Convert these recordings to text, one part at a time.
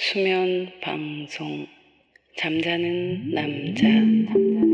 수면 방송. 잠자는 남자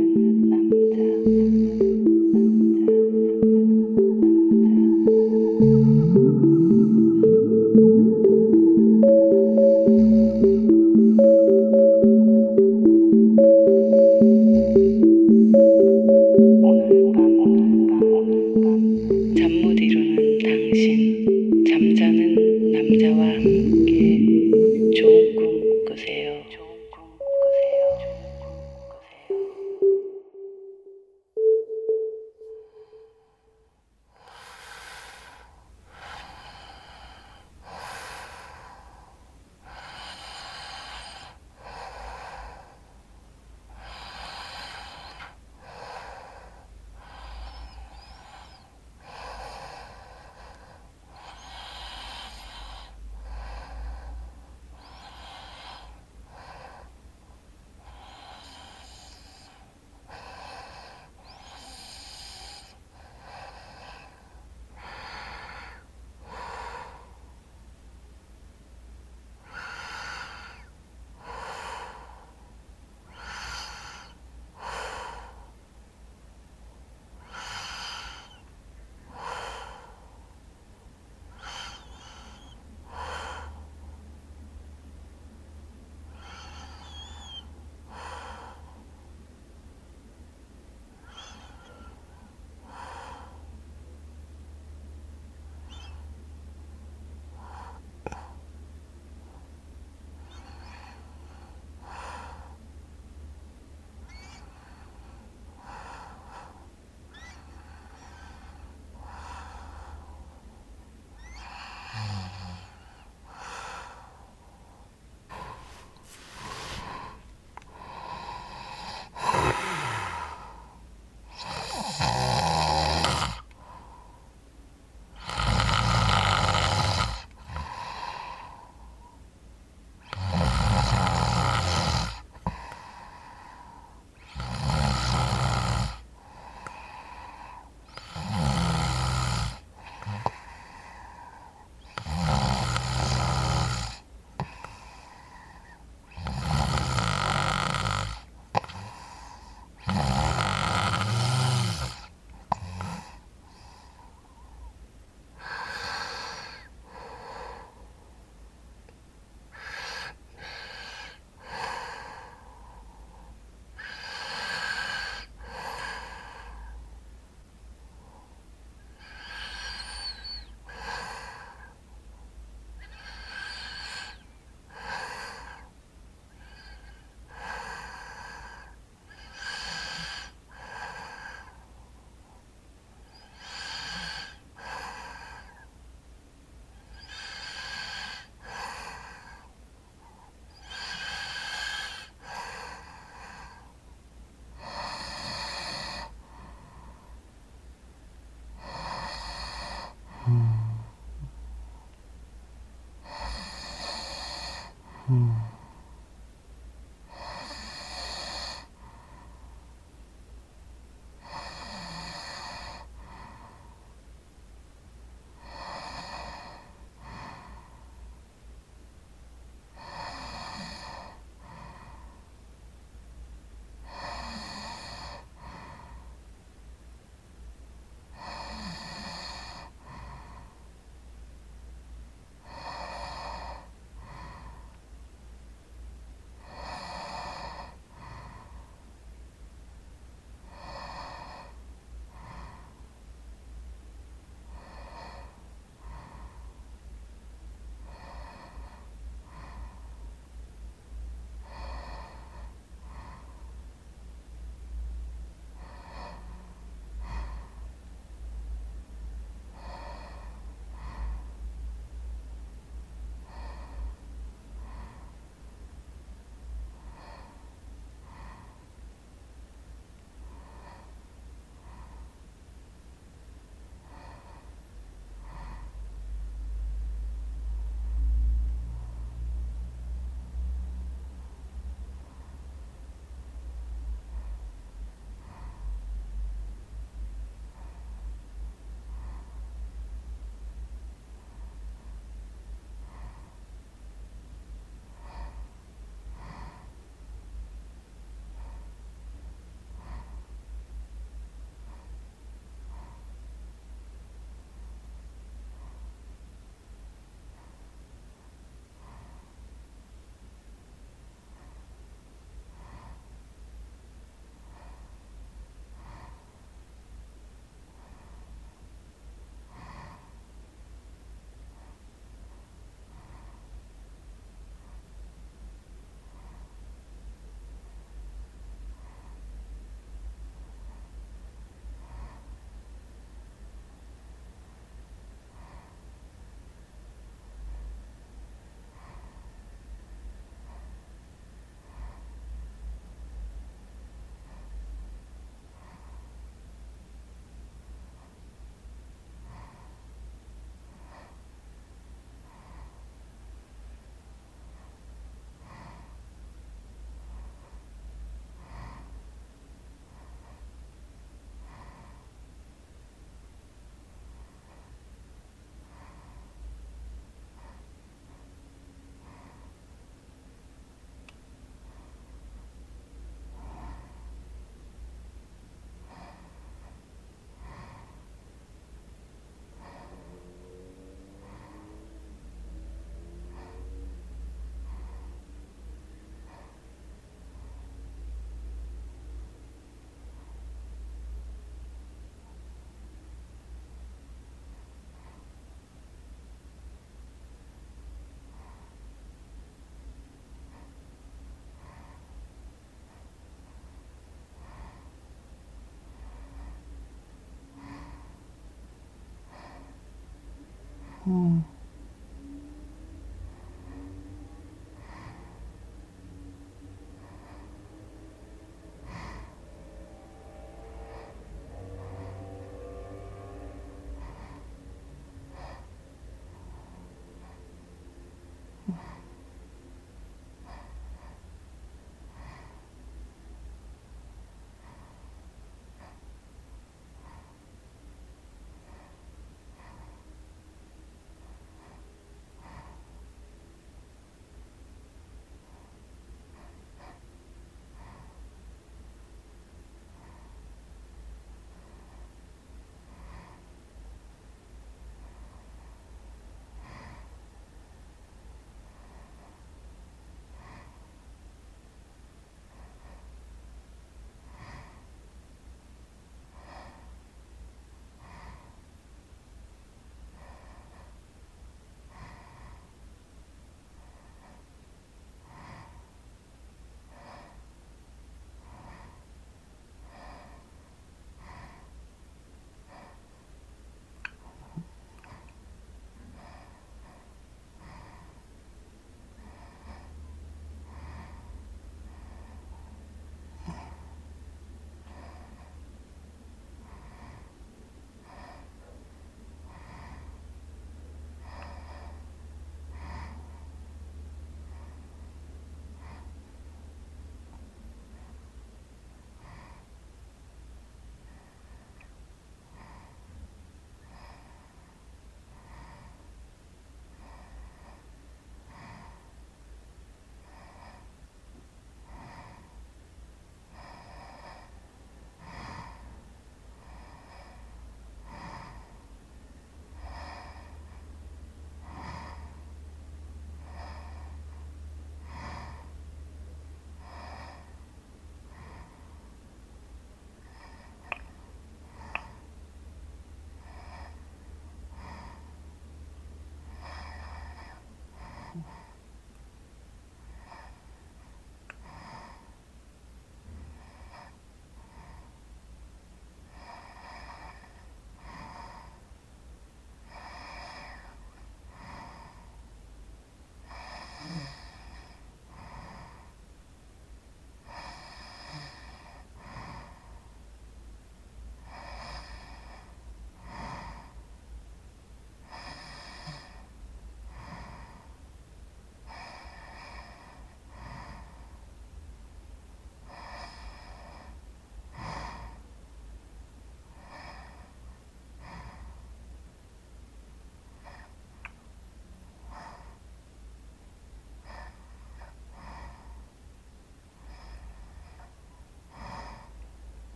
음.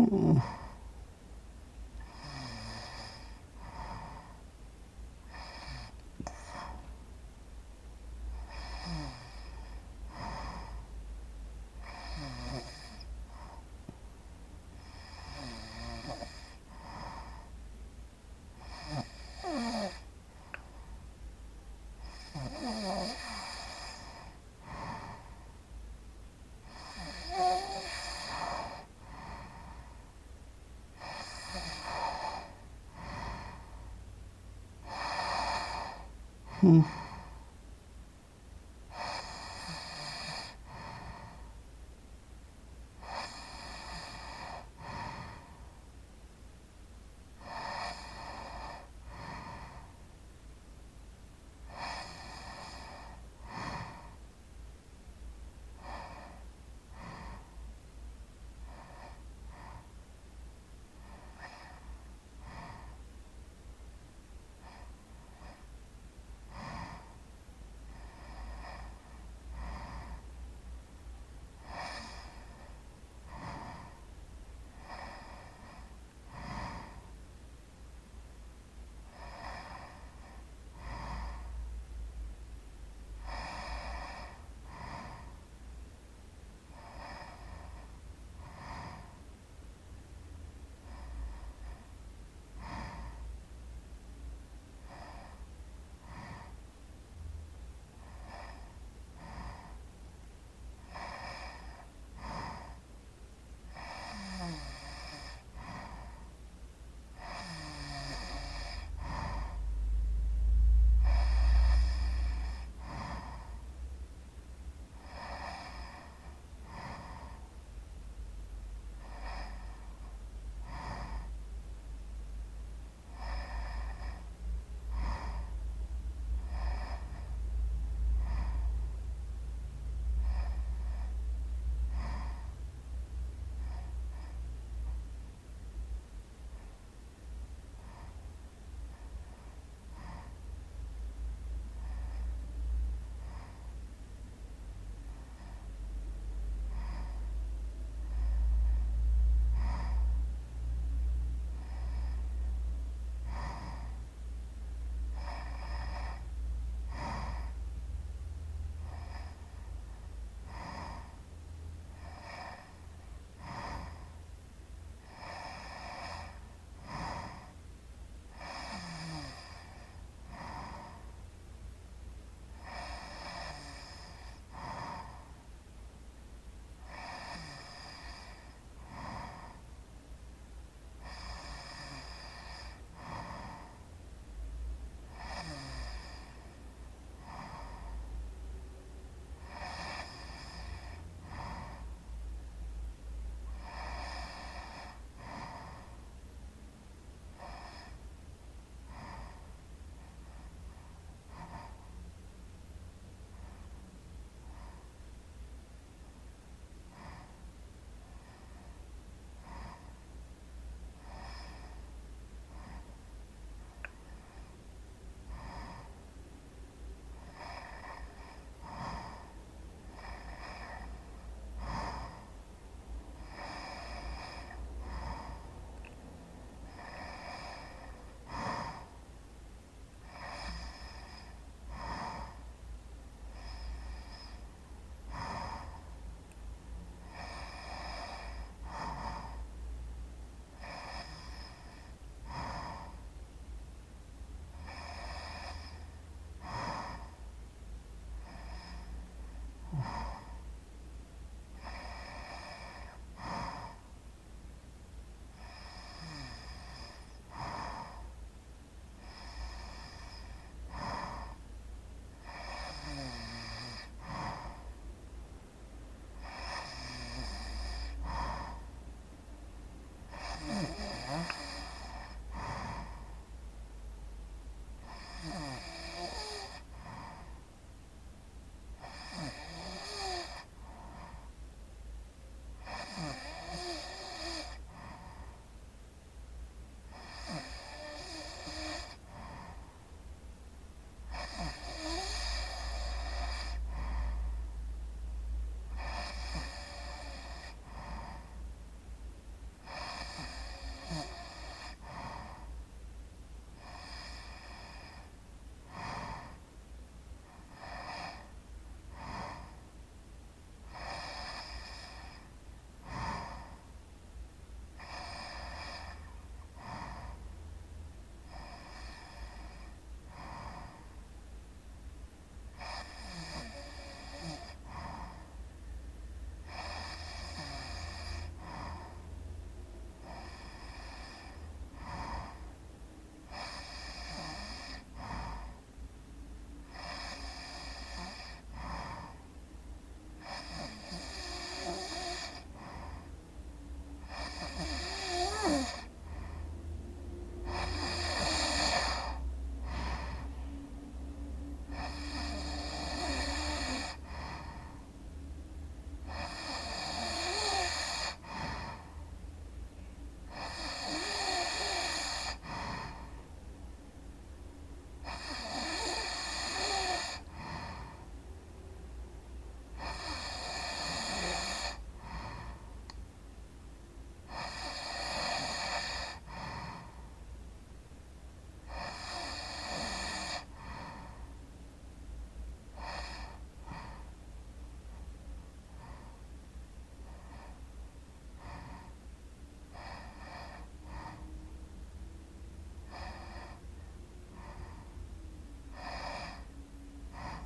Oh. Hmm.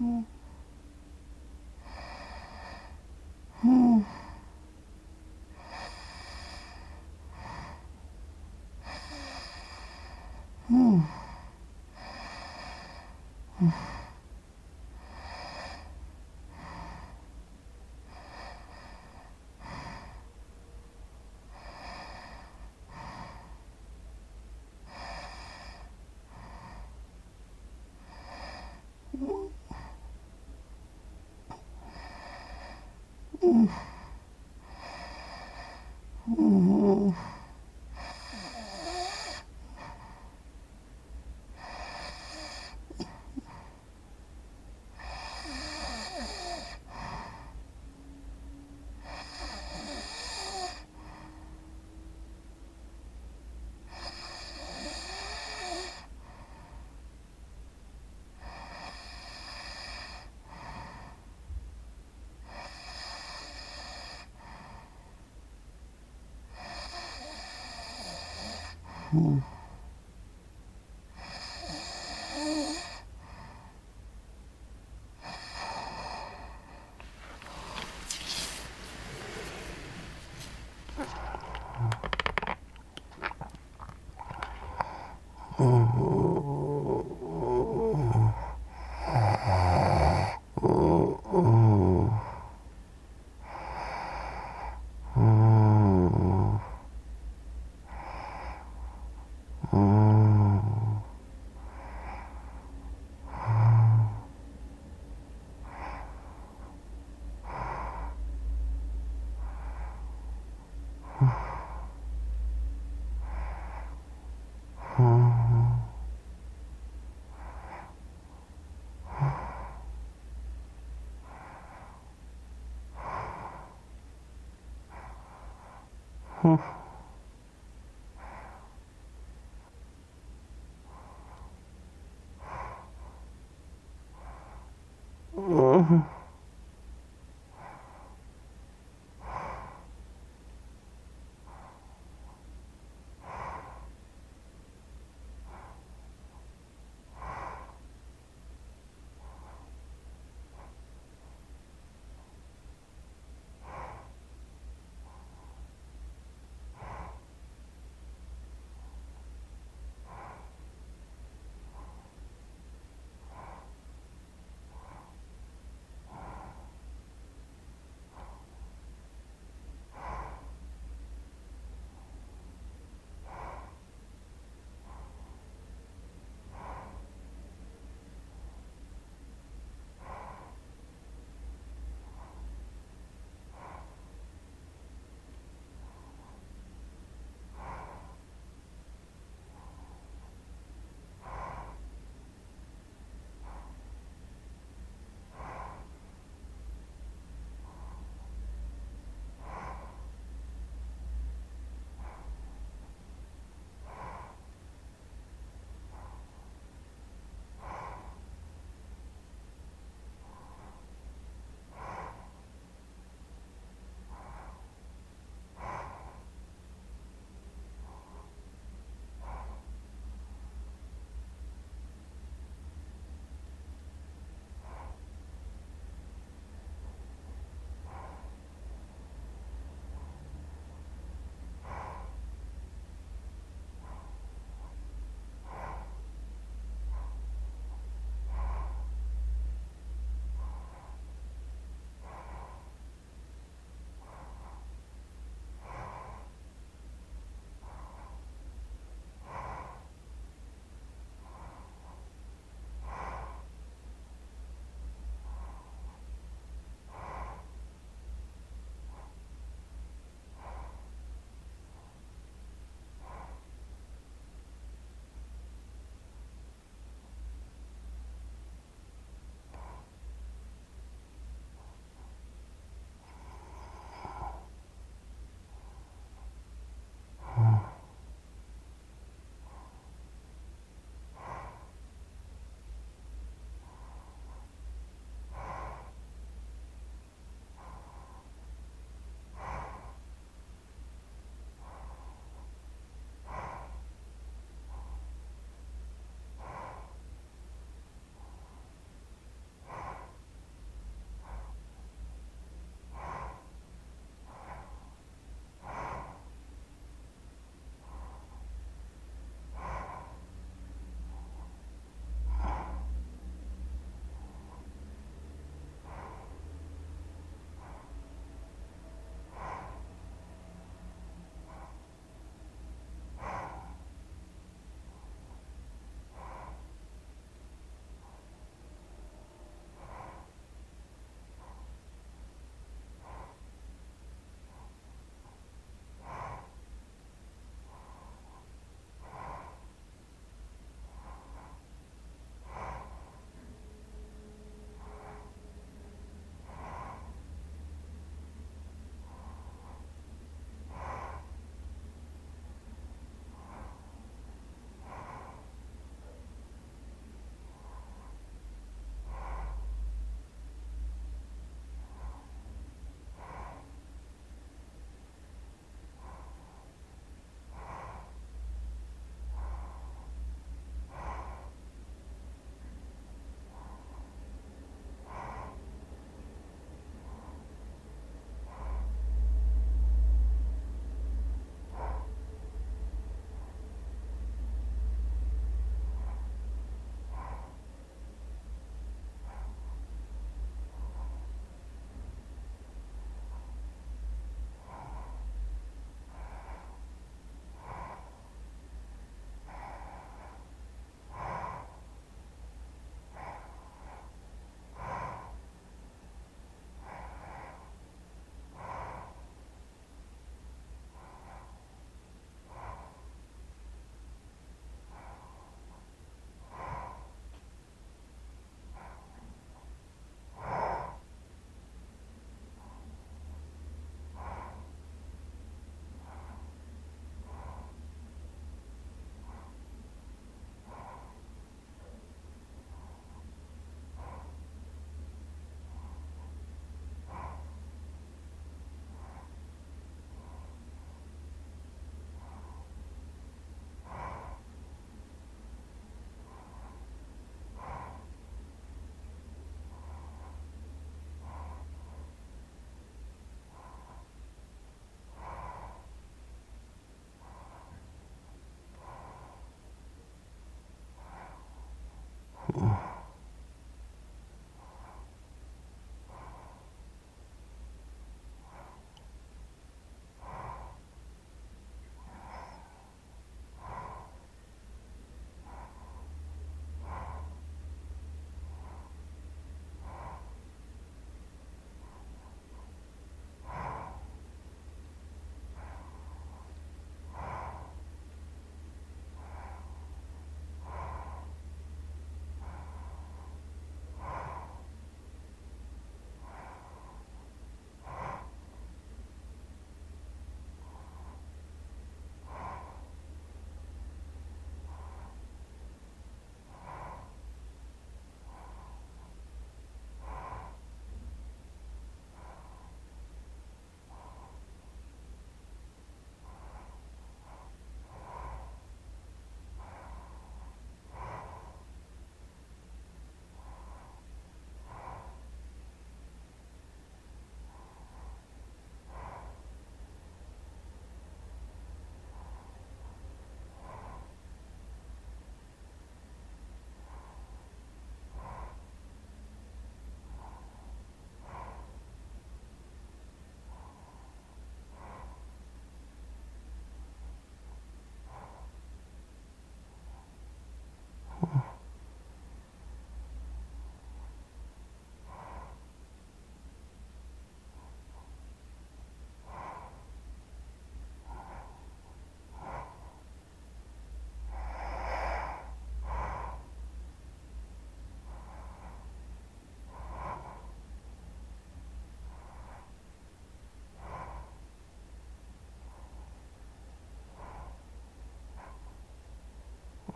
음. 음. 음. Mm. Hmm. Хм.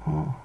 Oh.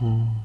Hmm.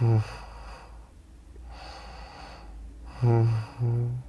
Mm-hmm. mm-hmm.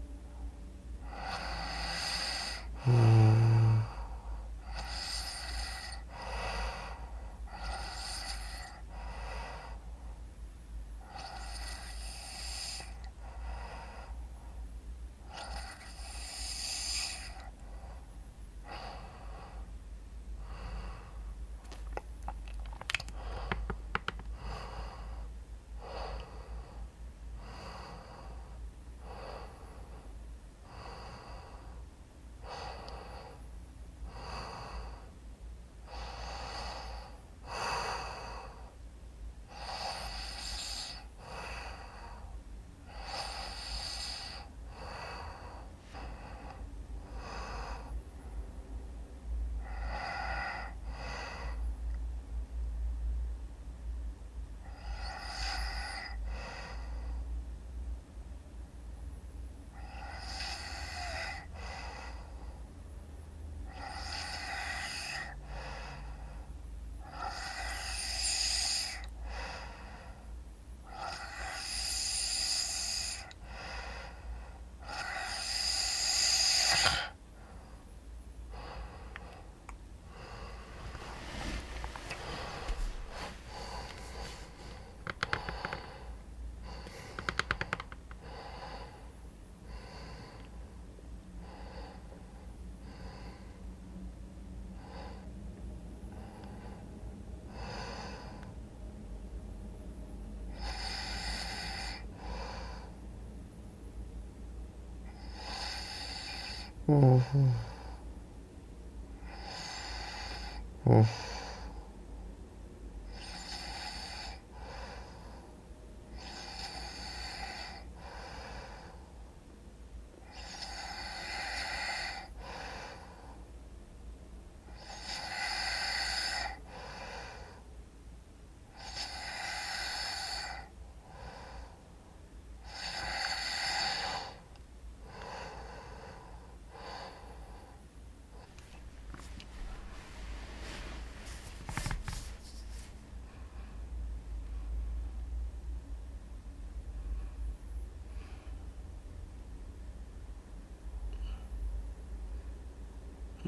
Mm-hmm.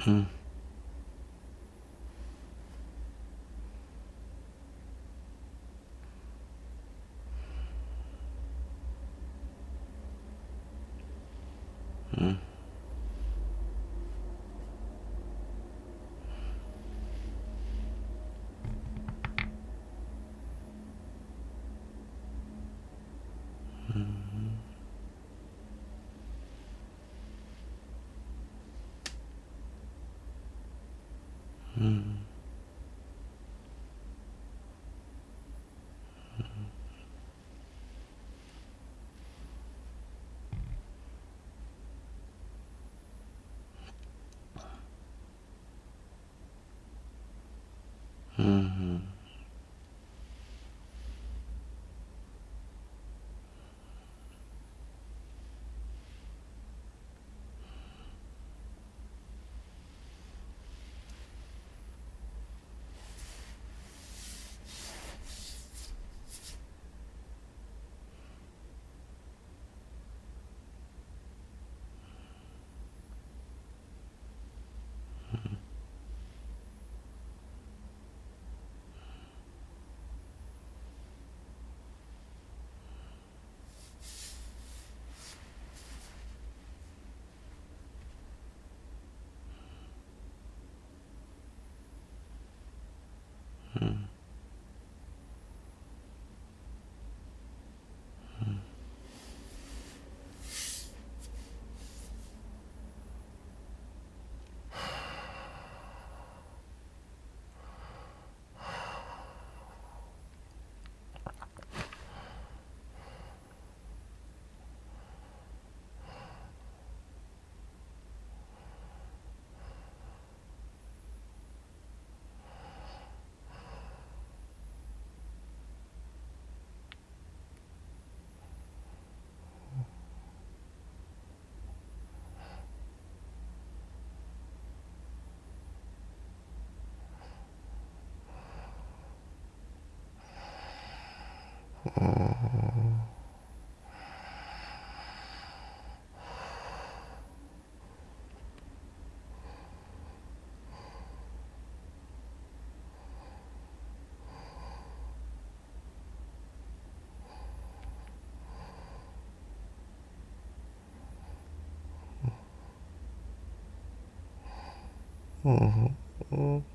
Mm. Mm-hmm. mm-hmm. mm-hmm. mm-hmm. 嗯。嗯。嗯。